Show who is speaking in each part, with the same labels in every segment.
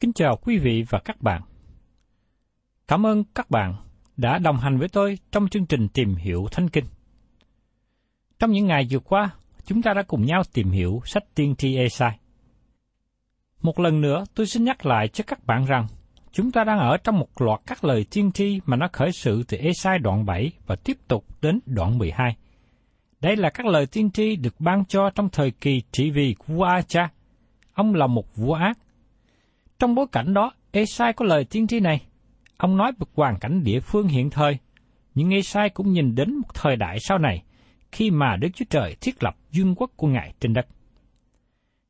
Speaker 1: Kính chào quý vị và các bạn. Cảm ơn các bạn đã đồng hành với tôi trong chương trình tìm hiểu Thánh Kinh. Trong những ngày vừa qua, chúng ta đã cùng nhau tìm hiểu sách tiên tri Esai. Một lần nữa, tôi xin nhắc lại cho các bạn rằng, chúng ta đang ở trong một loạt các lời tiên tri mà nó khởi sự từ Esai đoạn 7 và tiếp tục đến đoạn 12. Đây là các lời tiên tri được ban cho trong thời kỳ trị vì của vua Acha. Ông là một vua ác. Trong bối cảnh đó, Esai có lời tiên tri này. Ông nói về hoàn cảnh địa phương hiện thời, nhưng Esai cũng nhìn đến một thời đại sau này, khi mà Đức Chúa Trời thiết lập vương quốc của Ngài trên đất.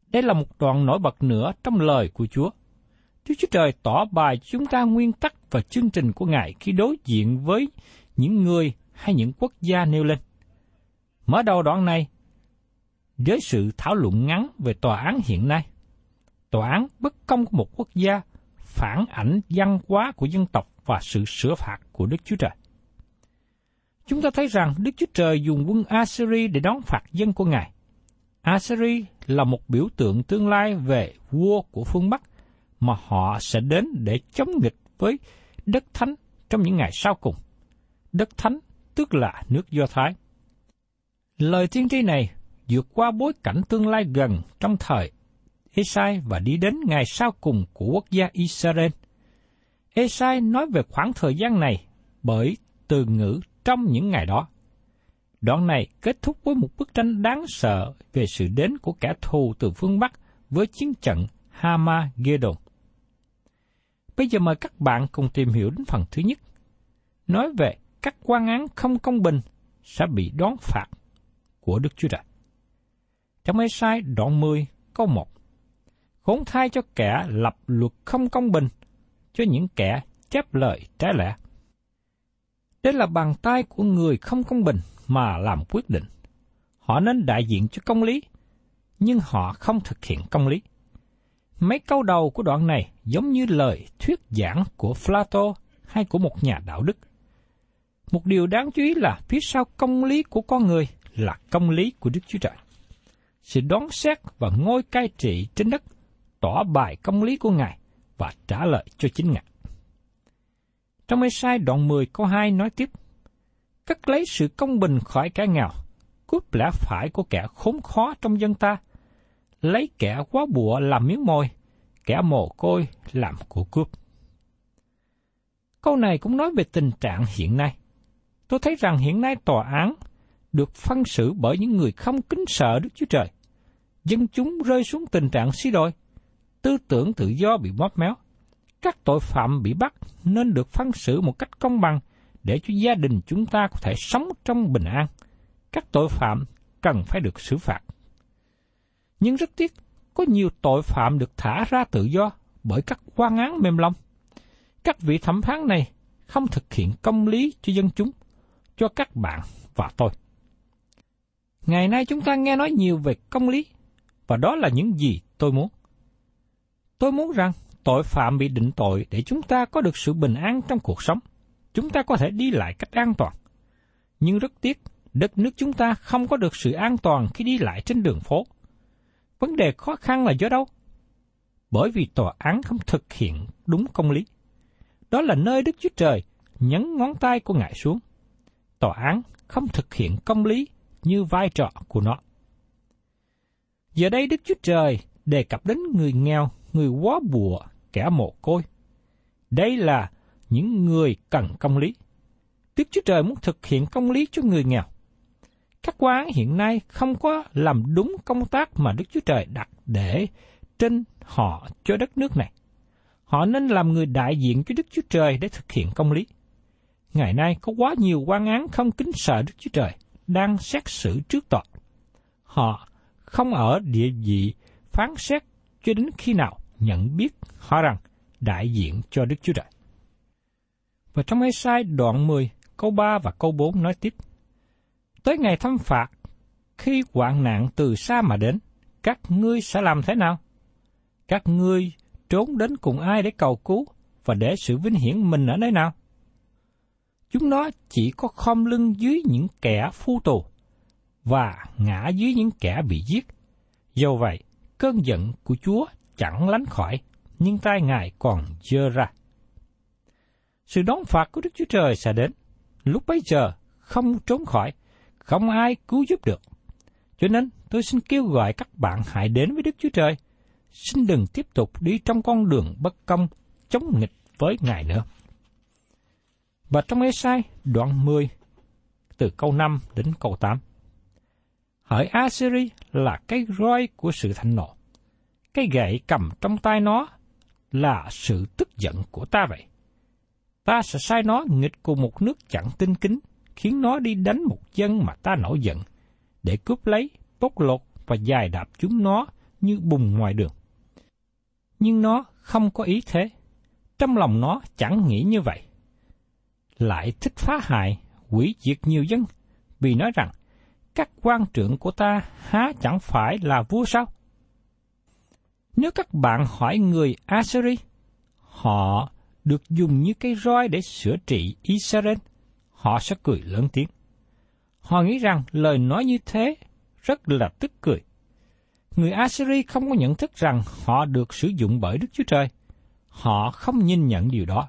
Speaker 1: Đây là một đoạn nổi bật nữa trong lời của Chúa. Đức Chúa Trời tỏ bài cho chúng ta nguyên tắc và chương trình của Ngài khi đối diện với những người hay những quốc gia nêu lên. Mở đầu đoạn này, với sự thảo luận ngắn về tòa án hiện nay, tòa án bất công của một quốc gia phản ảnh văn hóa của dân tộc và sự sửa phạt của Đức Chúa Trời. Chúng ta thấy rằng Đức Chúa Trời dùng quân Assyri để đón phạt dân của Ngài. Assyri là một biểu tượng tương lai về vua của phương Bắc mà họ sẽ đến để chống nghịch với đất thánh trong những ngày sau cùng. Đất thánh tức là nước Do Thái. Lời tiên tri này vượt qua bối cảnh tương lai gần trong thời Esai và đi đến ngày sau cùng của quốc gia Israel. Esai nói về khoảng thời gian này bởi từ ngữ trong những ngày đó. Đoạn này kết thúc với một bức tranh đáng sợ về sự đến của kẻ thù từ phương Bắc với chiến trận Hamagedon. Bây giờ mời các bạn cùng tìm hiểu đến phần thứ nhất. Nói về các quan án không công bình sẽ bị đón phạt của Đức Chúa Trời. Trong Ê-sai đoạn 10 câu 1 Khốn thai cho kẻ lập luật không công bình, cho những kẻ chép lời trái lẽ. Đây là bàn tay của người không công bình mà làm quyết định. Họ nên đại diện cho công lý, nhưng họ không thực hiện công lý. Mấy câu đầu của đoạn này giống như lời thuyết giảng của Plato hay của một nhà đạo đức. Một điều đáng chú ý là phía sau công lý của con người là công lý của Đức Chúa Trời. Sự đoán xét và ngôi cai trị trên đất tỏ bài công lý của Ngài và trả lời cho chính Ngài. Trong Ê-sai đoạn 10 câu 2 nói tiếp, Cất lấy sự công bình khỏi kẻ nghèo, cướp lẽ phải của kẻ khốn khó trong dân ta, lấy kẻ quá bụa làm miếng môi, kẻ mồ côi làm của cướp. Câu này cũng nói về tình trạng hiện nay. Tôi thấy rằng hiện nay tòa án được phân xử bởi những người không kính sợ Đức Chúa Trời. Dân chúng rơi xuống tình trạng suy đồi, tư tưởng tự do bị bóp méo. Các tội phạm bị bắt nên được phân xử một cách công bằng để cho gia đình chúng ta có thể sống trong bình an. Các tội phạm cần phải được xử phạt. Nhưng rất tiếc, có nhiều tội phạm được thả ra tự do bởi các quan án mềm lòng. Các vị thẩm phán này không thực hiện công lý cho dân chúng, cho các bạn và tôi. Ngày nay chúng ta nghe nói nhiều về công lý, và đó là những gì tôi muốn. Tôi muốn rằng tội phạm bị định tội để chúng ta có được sự bình an trong cuộc sống. Chúng ta có thể đi lại cách an toàn. Nhưng rất tiếc, đất nước chúng ta không có được sự an toàn khi đi lại trên đường phố. Vấn đề khó khăn là do đâu? Bởi vì tòa án không thực hiện đúng công lý. Đó là nơi Đức Chúa Trời nhấn ngón tay của Ngài xuống. Tòa án không thực hiện công lý như vai trò của nó. Giờ đây Đức Chúa Trời đề cập đến người nghèo, người quá bùa, kẻ mồ côi. Đây là những người cần công lý. Đức Chúa Trời muốn thực hiện công lý cho người nghèo. Các quan hiện nay không có làm đúng công tác mà Đức Chúa Trời đặt để trên họ cho đất nước này. Họ nên làm người đại diện cho Đức Chúa Trời để thực hiện công lý. Ngày nay có quá nhiều quan án không kính sợ Đức Chúa Trời đang xét xử trước tòa. Họ không ở địa vị phán xét cho đến khi nào nhận biết họ rằng đại diện cho Đức Chúa Trời. Và trong hai sai đoạn 10, câu 3 và câu 4 nói tiếp. Tới ngày thăm phạt, khi hoạn nạn từ xa mà đến, các ngươi sẽ làm thế nào? Các ngươi trốn đến cùng ai để cầu cứu và để sự vinh hiển mình ở nơi nào? Chúng nó chỉ có khom lưng dưới những kẻ phu tù và ngã dưới những kẻ bị giết. Do vậy, cơn giận của Chúa chẳng lánh khỏi, nhưng tay Ngài còn dơ ra. Sự đón phạt của Đức Chúa Trời sẽ đến. Lúc bấy giờ, không trốn khỏi, không ai cứu giúp được. Cho nên, tôi xin kêu gọi các bạn hãy đến với Đức Chúa Trời. Xin đừng tiếp tục đi trong con đường bất công, chống nghịch với Ngài nữa. Và trong Ê-sai đoạn 10, từ câu 5 đến câu 8. Hỡi Assyri là cái roi của sự thạnh nộ. Cái gậy cầm trong tay nó là sự tức giận của ta vậy. Ta sẽ sai nó nghịch cùng một nước chẳng tinh kính, khiến nó đi đánh một dân mà ta nổi giận, để cướp lấy, bóc lột và dài đạp chúng nó như bùng ngoài đường. Nhưng nó không có ý thế. Trong lòng nó chẳng nghĩ như vậy lại thích phá hại, hủy diệt nhiều dân, vì nói rằng, các quan trưởng của ta há chẳng phải là vua sao? Nếu các bạn hỏi người Assyri, họ được dùng như cây roi để sửa trị Israel, họ sẽ cười lớn tiếng. Họ nghĩ rằng lời nói như thế rất là tức cười. Người Assyri không có nhận thức rằng họ được sử dụng bởi Đức Chúa Trời. Họ không nhìn nhận điều đó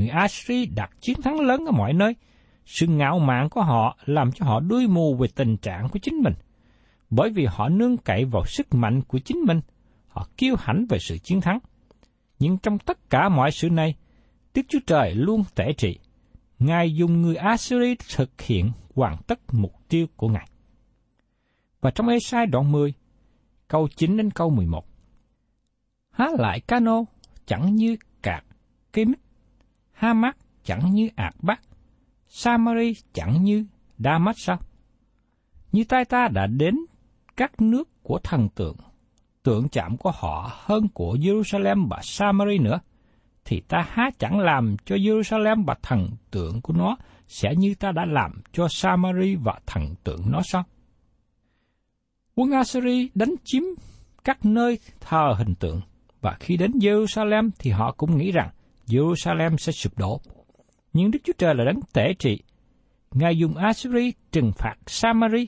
Speaker 1: người Assyri đặt chiến thắng lớn ở mọi nơi. Sự ngạo mạn của họ làm cho họ đuôi mù về tình trạng của chính mình. Bởi vì họ nương cậy vào sức mạnh của chính mình, họ kiêu hãnh về sự chiến thắng. Nhưng trong tất cả mọi sự này, Đức Chúa Trời luôn tể trị. Ngài dùng người Assyri thực hiện hoàn tất mục tiêu của Ngài. Và trong Ê-sai đoạn 10, câu 9 đến câu 11. Há lại cano chẳng như cạc cây mít Hamas chẳng như Ạc Bắc, Samari chẳng như Damas sao? Như tay ta đã đến các nước của thần tượng, tượng chạm của họ hơn của Jerusalem và Samari nữa, thì ta há chẳng làm cho Jerusalem và thần tượng của nó sẽ như ta đã làm cho Samari và thần tượng nó sao? Quân Assyri đánh chiếm các nơi thờ hình tượng, và khi đến Jerusalem thì họ cũng nghĩ rằng Jerusalem sẽ sụp đổ. Nhưng Đức Chúa Trời là đấng tể trị. Ngài dùng Assyri trừng phạt Samari,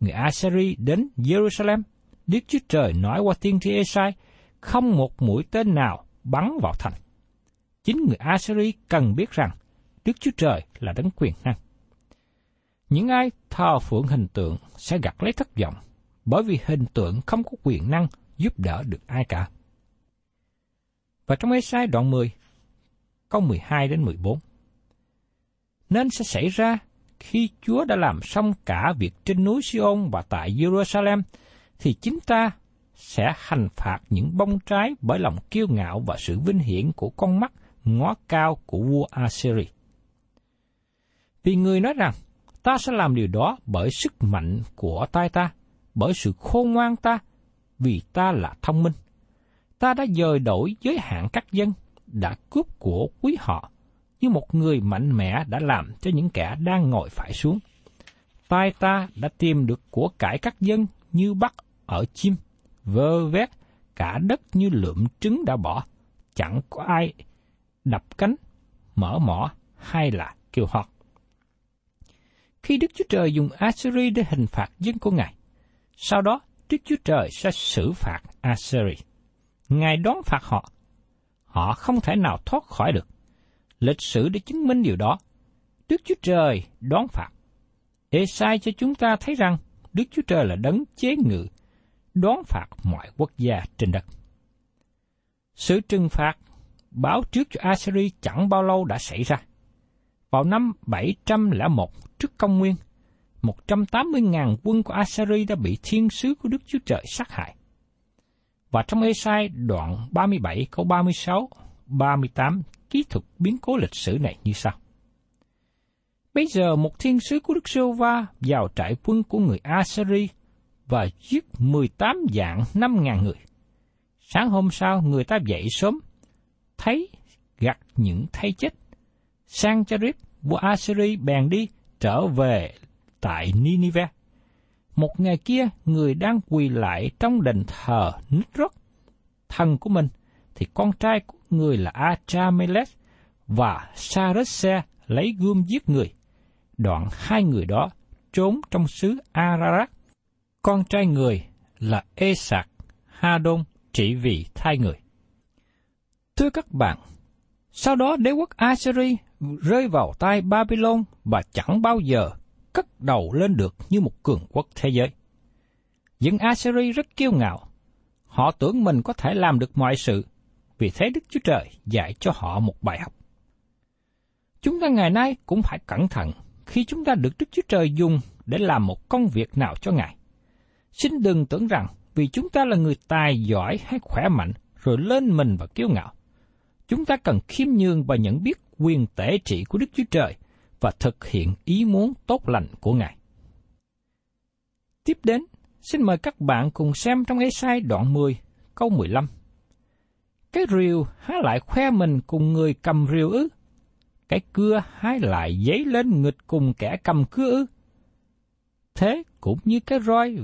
Speaker 1: người Assyri đến Jerusalem. Đức Chúa Trời nói qua tiên tri Esai, không một mũi tên nào bắn vào thành. Chính người Assyri cần biết rằng Đức Chúa Trời là đấng quyền năng. Những ai thờ phượng hình tượng sẽ gặt lấy thất vọng, bởi vì hình tượng không có quyền năng giúp đỡ được ai cả. Và trong Esai đoạn 10, câu 12 đến 14. Nên sẽ xảy ra khi Chúa đã làm xong cả việc trên núi Siôn và tại Jerusalem, thì chính ta sẽ hành phạt những bông trái bởi lòng kiêu ngạo và sự vinh hiển của con mắt ngó cao của vua Assyri. Vì người nói rằng, ta sẽ làm điều đó bởi sức mạnh của tay ta, bởi sự khôn ngoan ta, vì ta là thông minh. Ta đã dời đổi giới hạn các dân, đã cướp của quý họ, như một người mạnh mẽ đã làm cho những kẻ đang ngồi phải xuống. Tai ta đã tìm được của cải các dân như bắt ở chim, vơ vét, cả đất như lượm trứng đã bỏ, chẳng có ai đập cánh, mở mỏ hay là kêu hót. Khi Đức Chúa Trời dùng Assyri để hình phạt dân của Ngài, sau đó Đức Chúa Trời sẽ xử phạt Assyri. Ngài đón phạt họ. Họ không thể nào thoát khỏi được. Lịch sử để chứng minh điều đó. Đức Chúa Trời đón phạt. Esai cho chúng ta thấy rằng Đức Chúa Trời là đấng chế ngự, đón phạt mọi quốc gia trên đất. Sự trừng phạt báo trước cho Assyri chẳng bao lâu đã xảy ra. Vào năm 701 trước công nguyên, 180.000 quân của Assyri đã bị thiên sứ của Đức Chúa Trời sát hại. Và trong Esai đoạn 37 câu 36, 38 kỹ thuật biến cố lịch sử này như sau. Bây giờ một thiên sứ của Đức Sô Va vào trại quân của người Assyri và giết 18 dạng 5.000 người. Sáng hôm sau người ta dậy sớm, thấy gặt những thay chết. Sang Charib, vua Assyri bèn đi trở về tại Ninive. Một ngày kia, người đang quỳ lại trong đền thờ Nisroch, thần của mình, thì con trai của người là Achamelech và Sarese lấy gươm giết người. Đoạn hai người đó trốn trong xứ Ararat. Con trai người là Ê Sạc, Ha Đôn chỉ vì thai người. Thưa các bạn, sau đó đế quốc Assyri rơi vào tay Babylon và chẳng bao giờ cất đầu lên được như một cường quốc thế giới. Dân Assyri rất kiêu ngạo. Họ tưởng mình có thể làm được mọi sự, vì thế Đức Chúa Trời dạy cho họ một bài học. Chúng ta ngày nay cũng phải cẩn thận khi chúng ta được Đức Chúa Trời dùng để làm một công việc nào cho Ngài. Xin đừng tưởng rằng vì chúng ta là người tài giỏi hay khỏe mạnh rồi lên mình và kiêu ngạo. Chúng ta cần khiêm nhường và nhận biết quyền tể trị của Đức Chúa Trời và thực hiện ý muốn tốt lành của Ngài. Tiếp đến, xin mời các bạn cùng xem trong Ê-sai đoạn 10, câu 15. Cái rìu há lại khoe mình cùng người cầm rìu ư? Cái cưa hái lại giấy lên nghịch cùng kẻ cầm cưa ư? Thế cũng như cái roi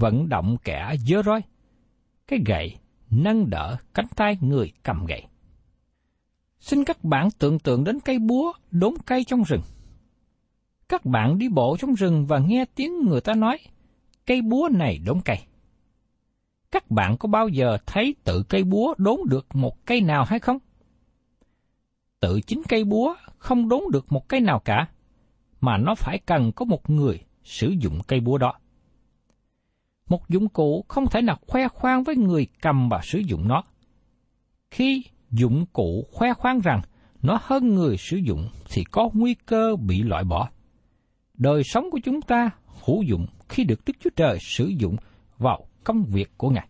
Speaker 1: vận động kẻ dơ roi. Cái gậy nâng đỡ cánh tay người cầm gậy. Xin các bạn tưởng tượng đến cây búa đốn cây trong rừng. Các bạn đi bộ trong rừng và nghe tiếng người ta nói, cây búa này đốn cây. Các bạn có bao giờ thấy tự cây búa đốn được một cây nào hay không? Tự chính cây búa không đốn được một cây nào cả, mà nó phải cần có một người sử dụng cây búa đó. Một dụng cụ không thể nào khoe khoang với người cầm và sử dụng nó. Khi dụng cụ khoe khoang rằng nó hơn người sử dụng thì có nguy cơ bị loại bỏ. Đời sống của chúng ta hữu dụng khi được Đức Chúa Trời sử dụng vào công việc của Ngài.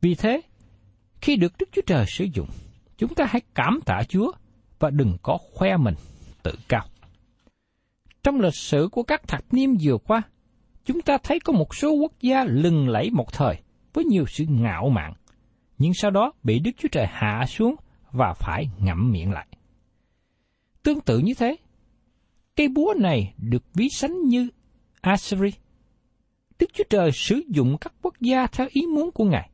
Speaker 1: Vì thế, khi được Đức Chúa Trời sử dụng, chúng ta hãy cảm tạ Chúa và đừng có khoe mình tự cao. Trong lịch sử của các thập niên vừa qua, chúng ta thấy có một số quốc gia lừng lẫy một thời với nhiều sự ngạo mạn, nhưng sau đó bị Đức Chúa Trời hạ xuống và phải ngậm miệng lại. Tương tự như thế, cây búa này được ví sánh như Assyri. Đức Chúa Trời sử dụng các quốc gia theo ý muốn của Ngài.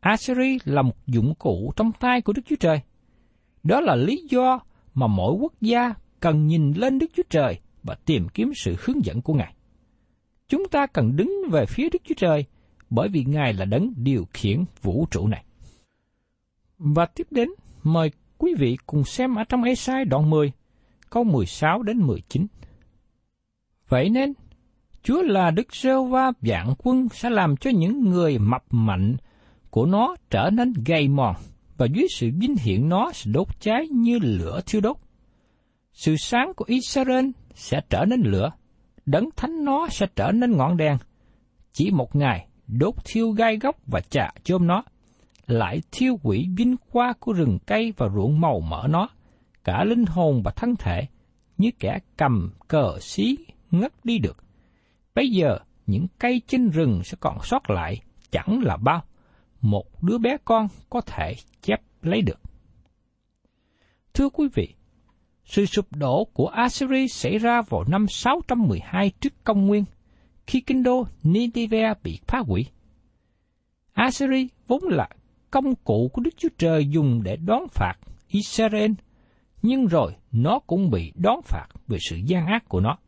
Speaker 1: Assyri là một dụng cụ trong tay của Đức Chúa Trời. Đó là lý do mà mỗi quốc gia cần nhìn lên Đức Chúa Trời và tìm kiếm sự hướng dẫn của Ngài. Chúng ta cần đứng về phía Đức Chúa Trời bởi vì Ngài là đấng điều khiển vũ trụ này. Và tiếp đến, mời quý vị cùng xem ở trong esai đoạn 10, câu 16 đến 19. Vậy nên, Chúa là Đức Rêu Va dạng quân sẽ làm cho những người mập mạnh của nó trở nên gầy mòn và dưới sự vinh hiển nó sẽ đốt cháy như lửa thiêu đốt. Sự sáng của Israel sẽ trở nên lửa, đấng thánh nó sẽ trở nên ngọn đèn. Chỉ một ngày, đốt thiêu gai góc và chạ chôm nó, lại thiêu quỷ vinh qua của rừng cây và ruộng màu mỡ nó, cả linh hồn và thân thể, như kẻ cầm cờ xí ngất đi được. Bây giờ, những cây trên rừng sẽ còn sót lại, chẳng là bao. Một đứa bé con có thể chép lấy được. Thưa quý vị, sự sụp đổ của Assyria xảy ra vào năm 612 trước công nguyên, khi kinh đô Nineveh bị phá hủy. Assyria vốn là công cụ của Đức Chúa Trời dùng để đón phạt Israel, nhưng rồi nó cũng bị đón phạt về sự gian ác của nó.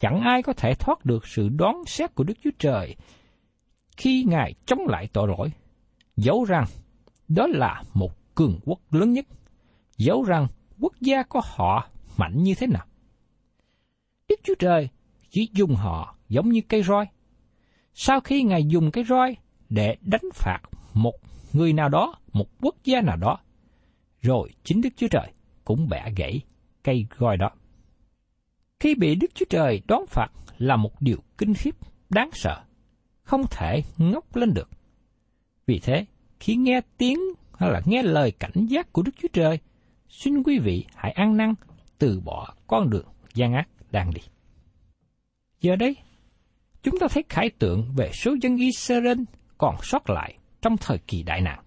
Speaker 1: Chẳng ai có thể thoát được sự đón xét của Đức Chúa Trời khi Ngài chống lại tội lỗi, dẫu rằng đó là một cường quốc lớn nhất, dẫu rằng quốc gia của họ mạnh như thế nào. Đức Chúa Trời chỉ dùng họ giống như cây roi. Sau khi Ngài dùng cây roi để đánh phạt một người nào đó, một quốc gia nào đó, rồi chính Đức Chúa Trời cũng bẻ gãy cây roi đó. Khi bị Đức Chúa Trời đón phạt là một điều kinh khiếp, đáng sợ, không thể ngóc lên được. Vì thế, khi nghe tiếng hay là nghe lời cảnh giác của Đức Chúa Trời, xin quý vị hãy ăn năn, từ bỏ con đường gian ác đang đi. Giờ đây, chúng ta thấy khải tượng về số dân Israel còn sót lại trong thời kỳ đại nạn.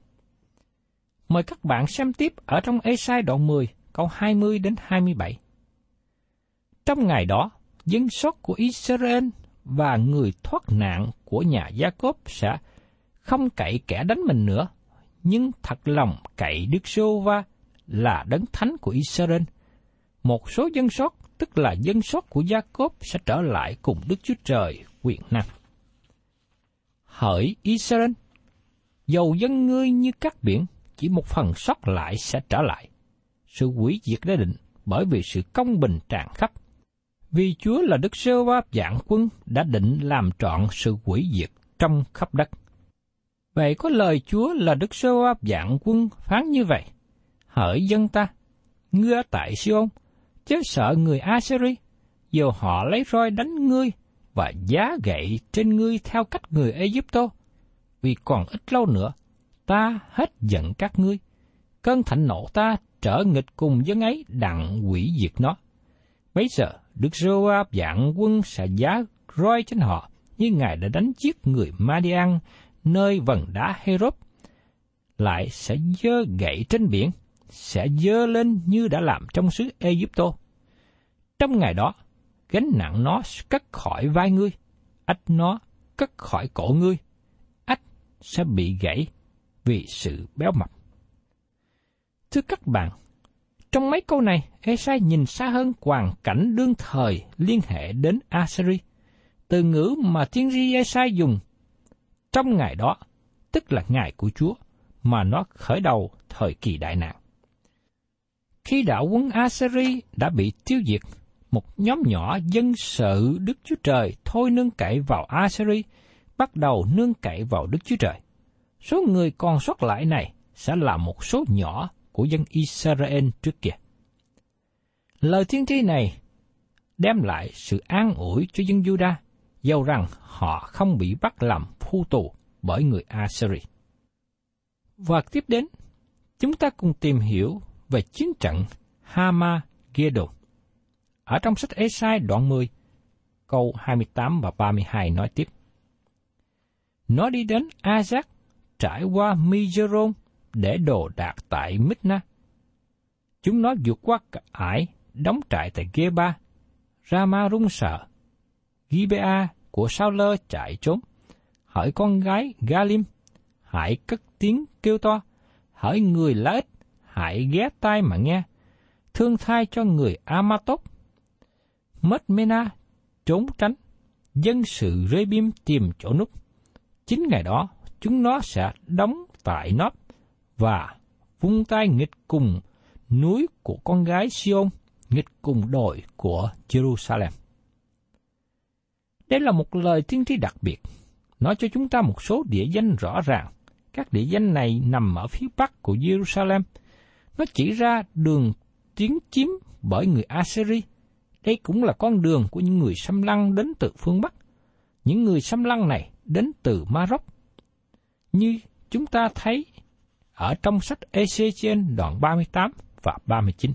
Speaker 1: Mời các bạn xem tiếp ở trong Esai đoạn 10, câu 20 đến 27. Trong ngày đó, dân sót của Israel và người thoát nạn của nhà Gia Cốp sẽ không cậy kẻ đánh mình nữa, nhưng thật lòng cậy Đức Sô Va là đấng thánh của Israel. Một số dân sót, tức là dân sót của Gia Cốp sẽ trở lại cùng Đức Chúa Trời quyền năng. Hỡi Israel, dầu dân ngươi như các biển, chỉ một phần sót lại sẽ trở lại. Sự quỷ diệt đã định bởi vì sự công bình tràn khắp. Vì Chúa là Đức Sơ Va dạng quân đã định làm trọn sự quỷ diệt trong khắp đất. Vậy có lời Chúa là Đức Sơ Va dạng quân phán như vậy. Hỡi dân ta, ngươi ở tại Siôn, chớ sợ người Assyri, dù họ lấy roi đánh ngươi và giá gậy trên ngươi theo cách người Egypto, vì còn ít lâu nữa, ta hết giận các ngươi. Cơn thạnh nộ ta trở nghịch cùng dân ấy đặng quỷ diệt nó. Bây giờ, Đức Joab dạng quân sẽ giá roi trên họ, như Ngài đã đánh giết người Madian nơi vần đá Herod. Lại sẽ dơ gậy trên biển, sẽ dơ lên như đã làm trong xứ Egypto. Trong ngày đó, gánh nặng nó cất khỏi vai ngươi, ách nó cất khỏi cổ ngươi, ách sẽ bị gãy vì sự béo mập. Thưa các bạn, trong mấy câu này, Esai nhìn xa hơn hoàn cảnh đương thời liên hệ đến Assyri. Từ ngữ mà tiên tri Esai dùng trong ngày đó, tức là ngày của Chúa, mà nó khởi đầu thời kỳ đại nạn. Khi đạo quân Assyri đã bị tiêu diệt, một nhóm nhỏ dân sự Đức Chúa Trời thôi nương cậy vào Assyri, bắt đầu nương cậy vào Đức Chúa Trời. Số người còn sót lại này sẽ là một số nhỏ của dân Israel trước kia. Lời tiên tri này đem lại sự an ủi cho dân Juda, dầu rằng họ không bị bắt làm phu tù bởi người Assyri. Và tiếp đến, chúng ta cùng tìm hiểu về chiến trận Hama-Gedon. Ở trong sách Esai đoạn 10, câu 28 và 32 nói tiếp. Nó đi đến Azak, trải qua Mijeron để đồ đạc tại Mitna. Chúng nó vượt qua ải, đóng trại tại Geba, Rama run sợ. Gibea của Sao Lơ chạy trốn. Hỏi con gái Galim, hãy cất tiếng kêu to. Hỏi người lá ích, hãy ghé tai mà nghe. Thương thai cho người Amatot. Mất Mena, trốn tránh. Dân sự rơi bim tìm chỗ núp. Chính ngày đó, chúng nó sẽ đóng tại nóp và vung tay nghịch cùng núi của con gái Sion, nghịch cùng đồi của Jerusalem. Đây là một lời tiên tri đặc biệt, nói cho chúng ta một số địa danh rõ ràng các địa danh này nằm ở phía bắc của Jerusalem. Nó chỉ ra đường tiến chiếm bởi người Assyri. Đây cũng là con đường của những người xâm lăng đến từ phương Bắc. Những người xâm lăng này đến từ Maroc. Như chúng ta thấy ở trong sách Ezechiel đoạn 38 và 39.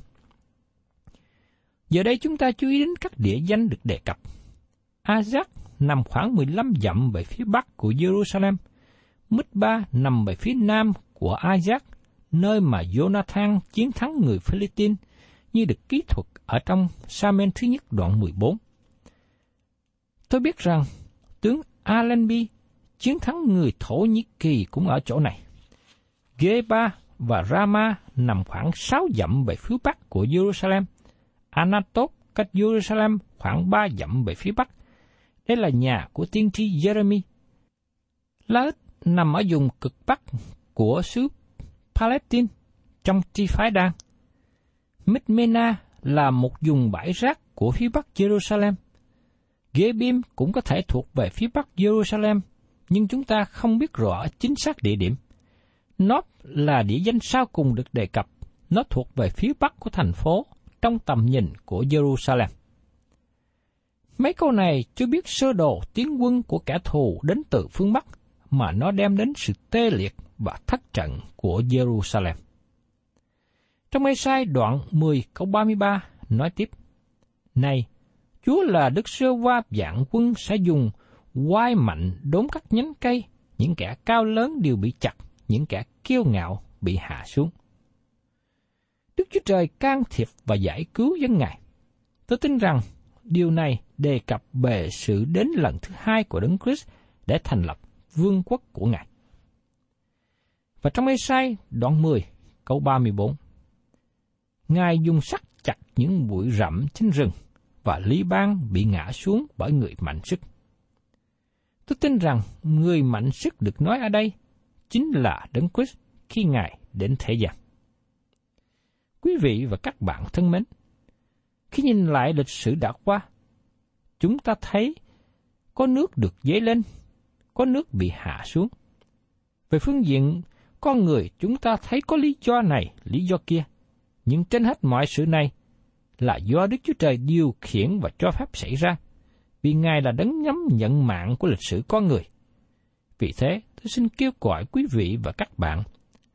Speaker 1: Giờ đây chúng ta chú ý đến các địa danh được đề cập. Azak nằm khoảng 15 dặm về phía bắc của Jerusalem. Mít-ba nằm về phía nam của Azak, nơi mà Jonathan chiến thắng người Philippines như được ký thuật ở trong Samen thứ nhất đoạn 14. Tôi biết rằng tướng Allenby chiến thắng người Thổ Nhĩ Kỳ cũng ở chỗ này. Geba và Rama nằm khoảng 6 dặm về phía bắc của Jerusalem. Anatot cách Jerusalem khoảng 3 dặm về phía bắc. Đây là nhà của tiên tri Jeremy. Laed nằm ở vùng cực bắc của xứ Palestine trong chi phái đan. Mitmena là một vùng bãi rác của phía bắc Jerusalem. Gebim cũng có thể thuộc về phía bắc Jerusalem, nhưng chúng ta không biết rõ chính xác địa điểm. Nó là địa danh sau cùng được đề cập. Nó thuộc về phía bắc của thành phố, trong tầm nhìn của Jerusalem. Mấy câu này chưa biết sơ đồ tiến quân của kẻ thù đến từ phương Bắc, mà nó đem đến sự tê liệt và thất trận của Jerusalem. Trong ê sai đoạn 10 câu 33 nói tiếp, Này, Chúa là Đức Sơ Hoa dạng quân sẽ dùng quai mạnh đốn các nhánh cây, những kẻ cao lớn đều bị chặt, những kẻ kiêu ngạo bị hạ xuống. Đức Chúa Trời can thiệp và giải cứu dân Ngài. Tôi tin rằng điều này đề cập về sự đến lần thứ hai của Đấng Christ để thành lập vương quốc của Ngài. Và trong Ê-sai đoạn 10, câu 34. Ngài dùng sắt chặt những bụi rậm trên rừng và lý ban bị ngã xuống bởi người mạnh sức. Tôi tin rằng người mạnh sức được nói ở đây chính là Đấng Christ khi Ngài đến thế gian. Quý vị và các bạn thân mến, khi nhìn lại lịch sử đã qua, chúng ta thấy có nước được dấy lên, có nước bị hạ xuống. Về phương diện con người chúng ta thấy có lý do này, lý do kia. Nhưng trên hết mọi sự này là do Đức Chúa Trời điều khiển và cho phép xảy ra, vì Ngài là đấng nhắm nhận mạng của lịch sử con người. Vì thế, tôi xin kêu gọi quý vị và các bạn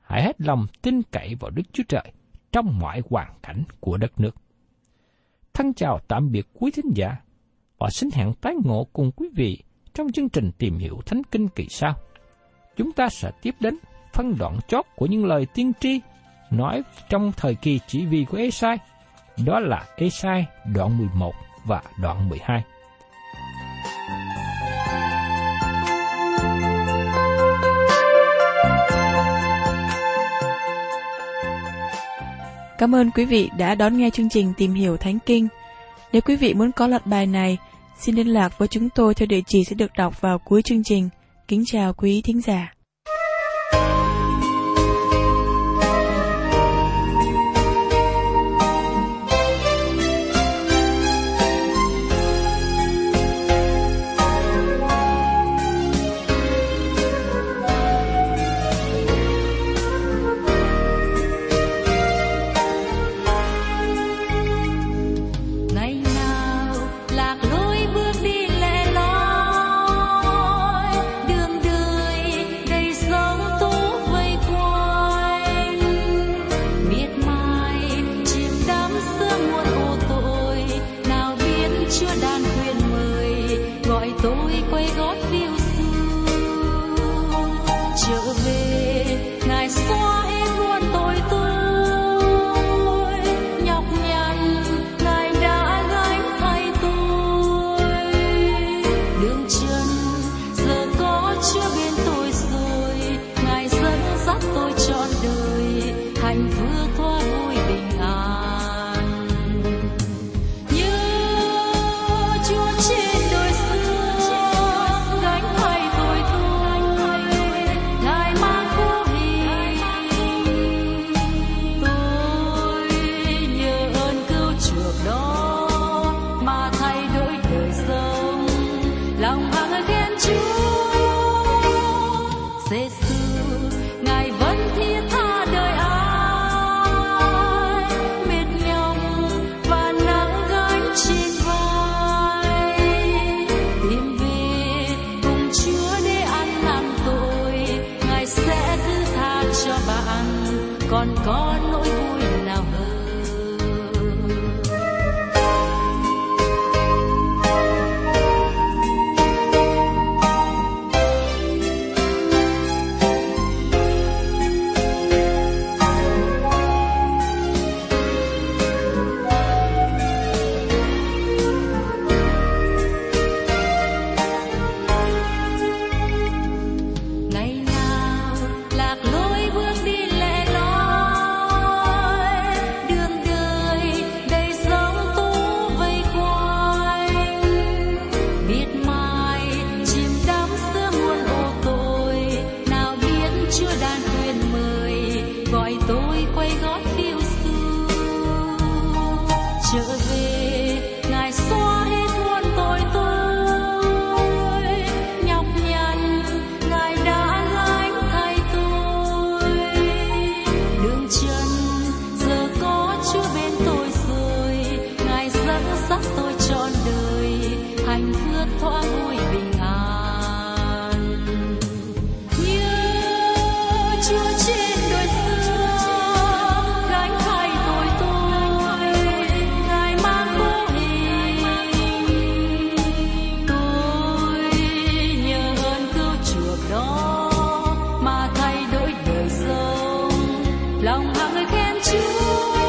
Speaker 1: hãy hết lòng tin cậy vào Đức Chúa Trời trong mọi hoàn cảnh của đất nước. Thân chào tạm biệt quý thính giả và xin hẹn tái ngộ cùng quý vị trong chương trình tìm hiểu Thánh Kinh kỳ sau. Chúng ta sẽ tiếp đến phân đoạn chót của những lời tiên tri nói trong thời kỳ chỉ vì của Esai, đó là Esai đoạn 11 và đoạn 12.
Speaker 2: Cảm ơn quý vị đã đón nghe chương trình Tìm hiểu Thánh Kinh. Nếu quý vị muốn có loạt bài này, xin liên lạc với chúng tôi theo địa chỉ sẽ được đọc vào cuối chương trình. Kính chào quý thính giả. Tôi 途 this lòng hàng người khen Chúa.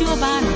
Speaker 2: Bạn sẽ